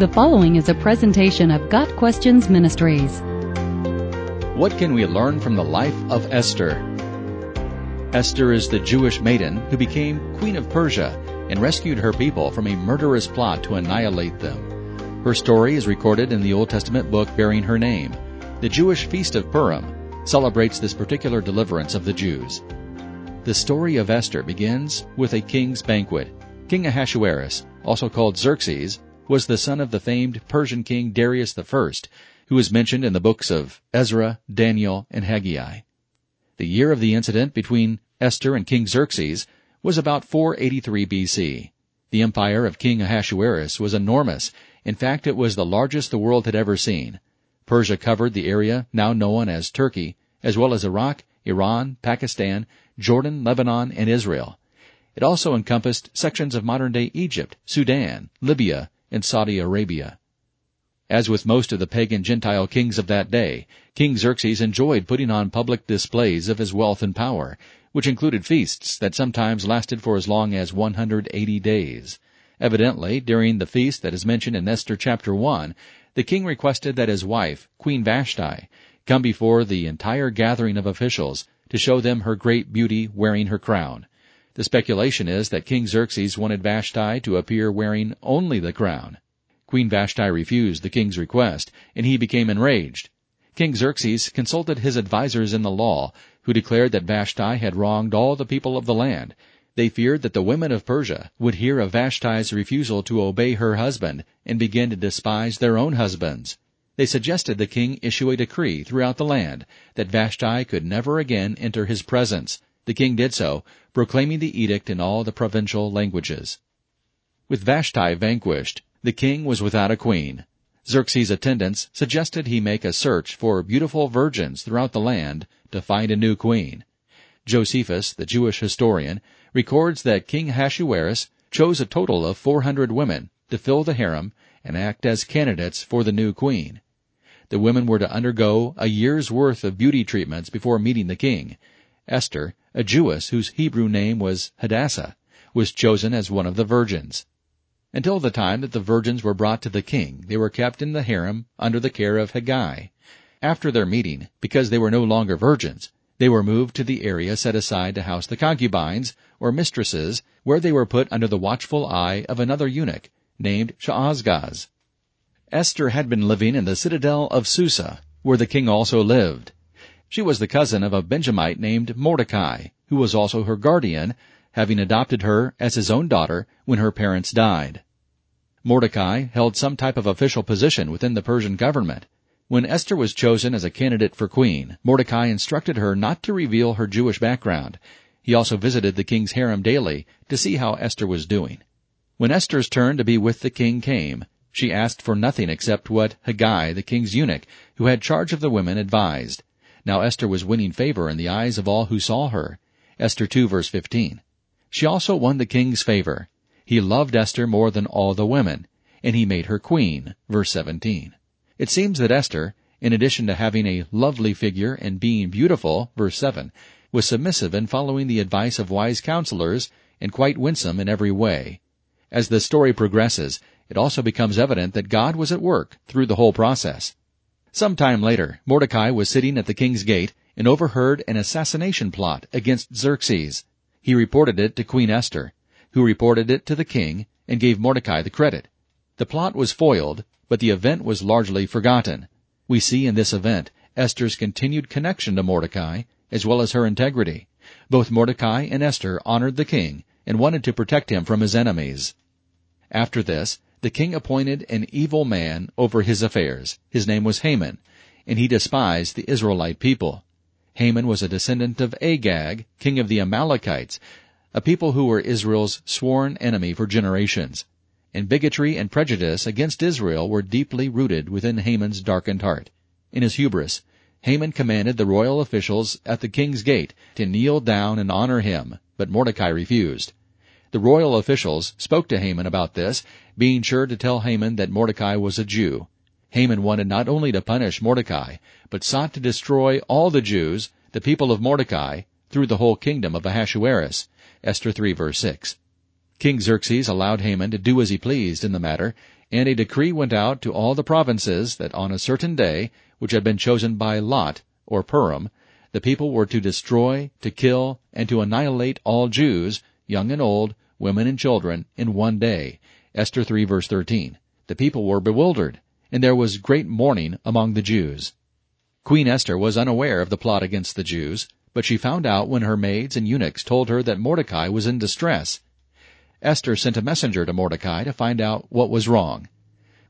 The following is a presentation of Got Questions Ministries. What can we learn from the life of Esther? Esther is the Jewish maiden who became Queen of Persia and rescued her people from a murderous plot to annihilate them. Her story is recorded in the Old Testament book bearing her name. The Jewish Feast of Purim celebrates this particular deliverance of the Jews. The story of Esther begins with a king's banquet. King Ahasuerus, also called Xerxes, was the son of the famed Persian king Darius I, who is mentioned in the books of Ezra, Daniel, and Haggai. The year of the incident between Esther and King Xerxes was about 483 BC. The empire of King Ahasuerus was enormous. In fact, it was the largest the world had ever seen. Persia covered the area now known as Turkey, as well as Iraq, Iran, Pakistan, Jordan, Lebanon, and Israel. It also encompassed sections of modern-day Egypt, Sudan, Libya, in Saudi Arabia. As with most of the pagan Gentile kings of that day, King Xerxes enjoyed putting on public displays of his wealth and power, which included feasts that sometimes lasted for as long as 180 days. Evidently, during the feast that is mentioned in Esther chapter 1, the king requested that his wife, Queen Vashti, come before the entire gathering of officials to show them her great beauty wearing her crown. The speculation is that King Xerxes wanted Vashti to appear wearing only the crown. Queen Vashti refused the king's request, and he became enraged. King Xerxes consulted his advisers in the law, who declared that Vashti had wronged all the people of the land. They feared that the women of Persia would hear of Vashti's refusal to obey her husband and begin to despise their own husbands. They suggested the king issue a decree throughout the land that Vashti could never again enter his presence, the king did so, proclaiming the edict in all the provincial languages. With Vashti vanquished, the king was without a queen. Xerxes' attendants suggested he make a search for beautiful virgins throughout the land to find a new queen. Josephus, the Jewish historian, records that King Ahasuerus chose a total of 400 women to fill the harem and act as candidates for the new queen. The women were to undergo a year's worth of beauty treatments before meeting the king. Esther, a Jewess whose Hebrew name was Hadassah, was chosen as one of the virgins. Until the time that the virgins were brought to the king, they were kept in the harem under the care of Hegai. After their meeting, because they were no longer virgins, they were moved to the area set aside to house the concubines, or mistresses, where they were put under the watchful eye of another eunuch, named Shaashgaz. Esther had been living in the citadel of Susa, where the king also lived. She was the cousin of a Benjamite named Mordecai, who was also her guardian, having adopted her as his own daughter when her parents died. Mordecai held some type of official position within the Persian government. When Esther was chosen as a candidate for queen, Mordecai instructed her not to reveal her Jewish background. He also visited the king's harem daily to see how Esther was doing. When Esther's turn to be with the king came, she asked for nothing except what Hegai, the king's eunuch, who had charge of the women, advised. Now Esther was winning favor in the eyes of all who saw her. Esther 2 verse 15. She also won the king's favor. He loved Esther more than all the women, and he made her queen. Verse 17. It seems that Esther, in addition to having a lovely figure and being beautiful, verse 7, was submissive in following the advice of wise counselors and quite winsome in every way. As the story progresses, it also becomes evident that God was at work through the whole process. Some time later, Mordecai was sitting at the king's gate and overheard an assassination plot against Xerxes. He reported it to Queen Esther, who reported it to the king and gave Mordecai the credit. The plot was foiled, but the event was largely forgotten. We see in this event Esther's continued connection to Mordecai, as well as her integrity. Both Mordecai and Esther honored the king and wanted to protect him from his enemies. After this, the king appointed an evil man over his affairs. His name was Haman, and he despised the Israelite people. Haman was a descendant of Agag, king of the Amalekites, a people who were Israel's sworn enemy for generations. And bigotry and prejudice against Israel were deeply rooted within Haman's darkened heart. In his hubris, Haman commanded the royal officials at the king's gate to kneel down and honor him, but Mordecai refused. The royal officials spoke to Haman about this, being sure to tell Haman that Mordecai was a Jew. Haman wanted not only to punish Mordecai, but sought to destroy all the Jews, the people of Mordecai, through the whole kingdom of Ahasuerus. Esther 3 verse 6. King Xerxes allowed Haman to do as he pleased in the matter, and a decree went out to all the provinces that on a certain day, which had been chosen by Lot, or Purim, the people were to destroy, to kill, and to annihilate all Jews, young and old, women and children, in one day. Esther 3 verse 13. The people were bewildered, and there was great mourning among the Jews. Queen Esther was unaware of the plot against the Jews, but she found out when her maids and eunuchs told her that Mordecai was in distress. Esther sent a messenger to Mordecai to find out what was wrong.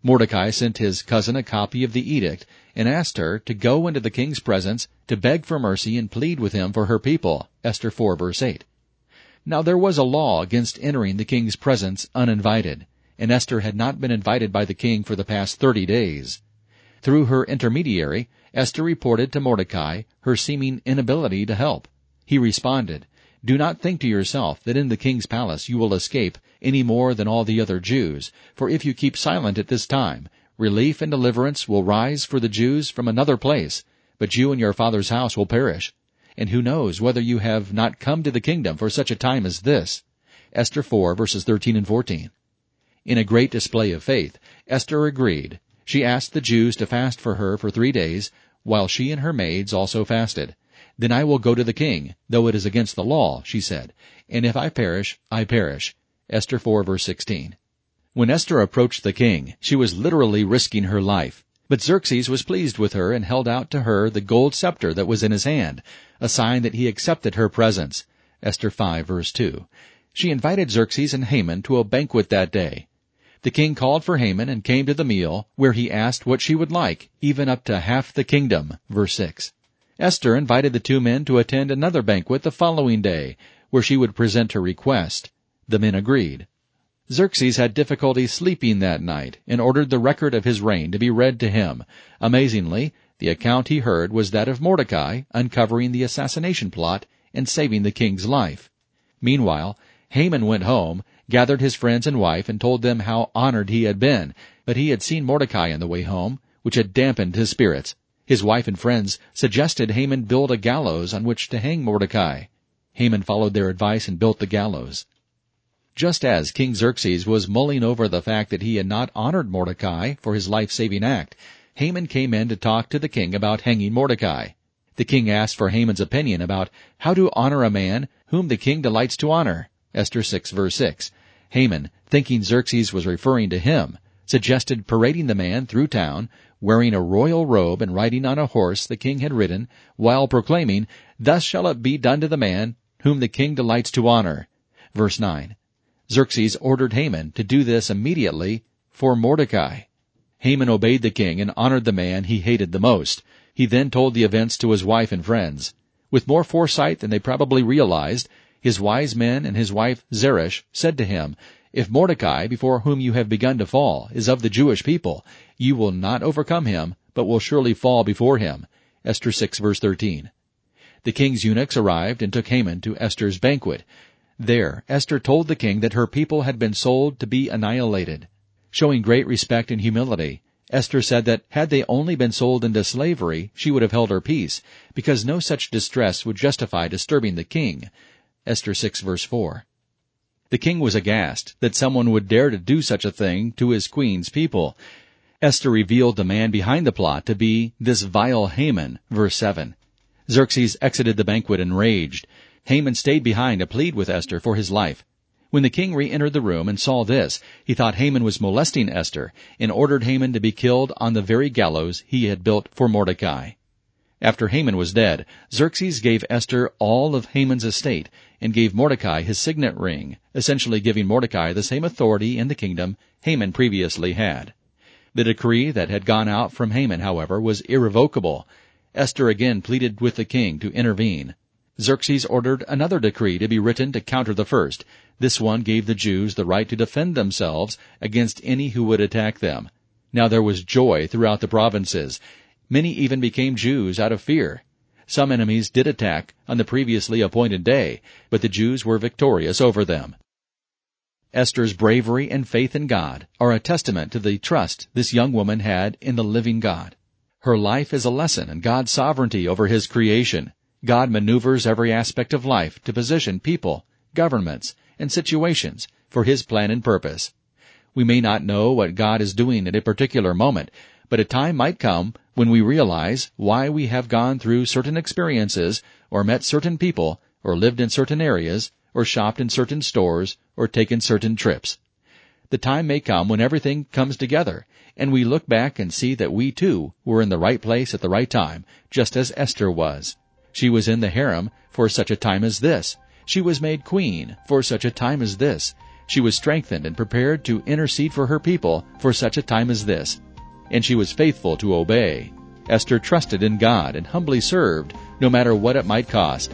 Mordecai sent his cousin a copy of the edict and asked her to go into the king's presence to beg for mercy and plead with him for her people. Esther 4 verse 8. Now there was a law against entering the king's presence uninvited, and Esther had not been invited by the king for the past thirty days. Through her intermediary, Esther reported to Mordecai her seeming inability to help. He responded, Do not think to yourself that in the king's palace you will escape any more than all the other Jews, for if you keep silent at this time, relief and deliverance will rise for the Jews from another place, but you and your father's house will perish. And who knows whether you have not come to the kingdom for such a time as this? Esther 4 verses 13 and 14. In a great display of faith, Esther agreed, she asked the Jews to fast for her for three days, while she and her maids also fasted. Then I will go to the king, though it is against the law, she said, and if I perish, I perish. Esther 4 verse 16. When Esther approached the king, she was literally risking her life. But Xerxes was pleased with her and held out to her the gold scepter that was in his hand, a sign that he accepted her presence. Esther 5 verse 2. She invited Xerxes and Haman to a banquet that day. The king called for Haman and came to the meal, where he asked what she would like, even up to half the kingdom. Verse 6. Esther invited the two men to attend another banquet the following day, where she would present her request. The men agreed. Xerxes had difficulty sleeping that night, and ordered the record of his reign to be read to him. Amazingly, the account he heard was that of Mordecai uncovering the assassination plot and saving the king's life. Meanwhile, Haman went home gathered his friends and wife, and told them how honored he had been, but he had seen Mordecai on the way home, which had dampened his spirits. His wife and friends suggested Haman build a gallows on which to hang Mordecai. Haman followed their advice and built the gallows. Just as King Xerxes was mulling over the fact that he had not honored Mordecai for his life-saving act, Haman came in to talk to the king about hanging Mordecai. The king asked for Haman's opinion about how to honor a man whom the king delights to honor. Esther 6 verse 6. Haman, thinking Xerxes was referring to him, suggested parading the man through town, wearing a royal robe and riding on a horse the king had ridden, while proclaiming, Thus shall it be done to the man whom the king delights to honor. Verse 9. Xerxes ordered Haman to do this immediately for Mordecai. Haman obeyed the king and honored the man he hated the most. He then told the events to his wife and friends. With more foresight than they probably realized, his wise men and his wife Zeresh said to him, If Mordecai, before whom you have begun to fall, is of the Jewish people, you will not overcome him, but will surely fall before him. Esther 6 verse 13. The king's eunuchs arrived and took Haman to Esther's banquet. There, Esther told the king that her people had been sold to be annihilated. Showing great respect and humility, Esther said that had they only been sold into slavery, she would have held her peace, because no such distress would justify disturbing the king. Esther 6 verse 4. The king was aghast that someone would dare to do such a thing to his queen's people. Esther revealed the man behind the plot to be this vile Haman, verse 7. Xerxes exited the banquet enraged. Haman stayed behind to plead with Esther for his life. When the king re-entered the room and saw this, he thought Haman was molesting Esther and ordered Haman to be killed on the very gallows he had built for Mordecai. After Haman was dead, Xerxes gave Esther all of Haman's estate and gave Mordecai his signet ring, essentially giving Mordecai the same authority in the kingdom Haman previously had. The decree that had gone out from Haman, however, was irrevocable. Esther again pleaded with the king to intervene. Xerxes ordered another decree to be written to counter the first. This one gave the Jews the right to defend themselves against any who would attack them. Now there was joy throughout the provinces, Many even became Jews out of fear. Some enemies did attack on the previously appointed day, but the Jews were victorious over them. Esther's bravery and faith in God are a testament to the trust this young woman had in the living God. Her life is a lesson in God's sovereignty over His creation. God maneuvers every aspect of life to position people, governments, and situations for His plan and purpose. We may not know what God is doing at a particular moment, but a time might come when we realize why we have gone through certain experiences, or met certain people, or lived in certain areas, or shopped in certain stores, or taken certain trips. The time may come when everything comes together, and we look back and see that we too were in the right place at the right time, just as Esther was. She was in the harem for such a time as this. She was made queen for such a time as this. She was strengthened and prepared to intercede for her people for such a time as this. And she was faithful to obey. Esther trusted in God and humbly served, no matter what it might cost.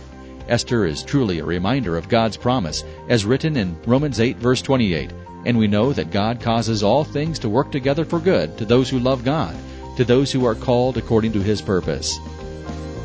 Esther is truly a reminder of God's promise, as written in Romans 8 verse 28, and we know that God causes all things to work together for good to those who love God, to those who are called according to His purpose.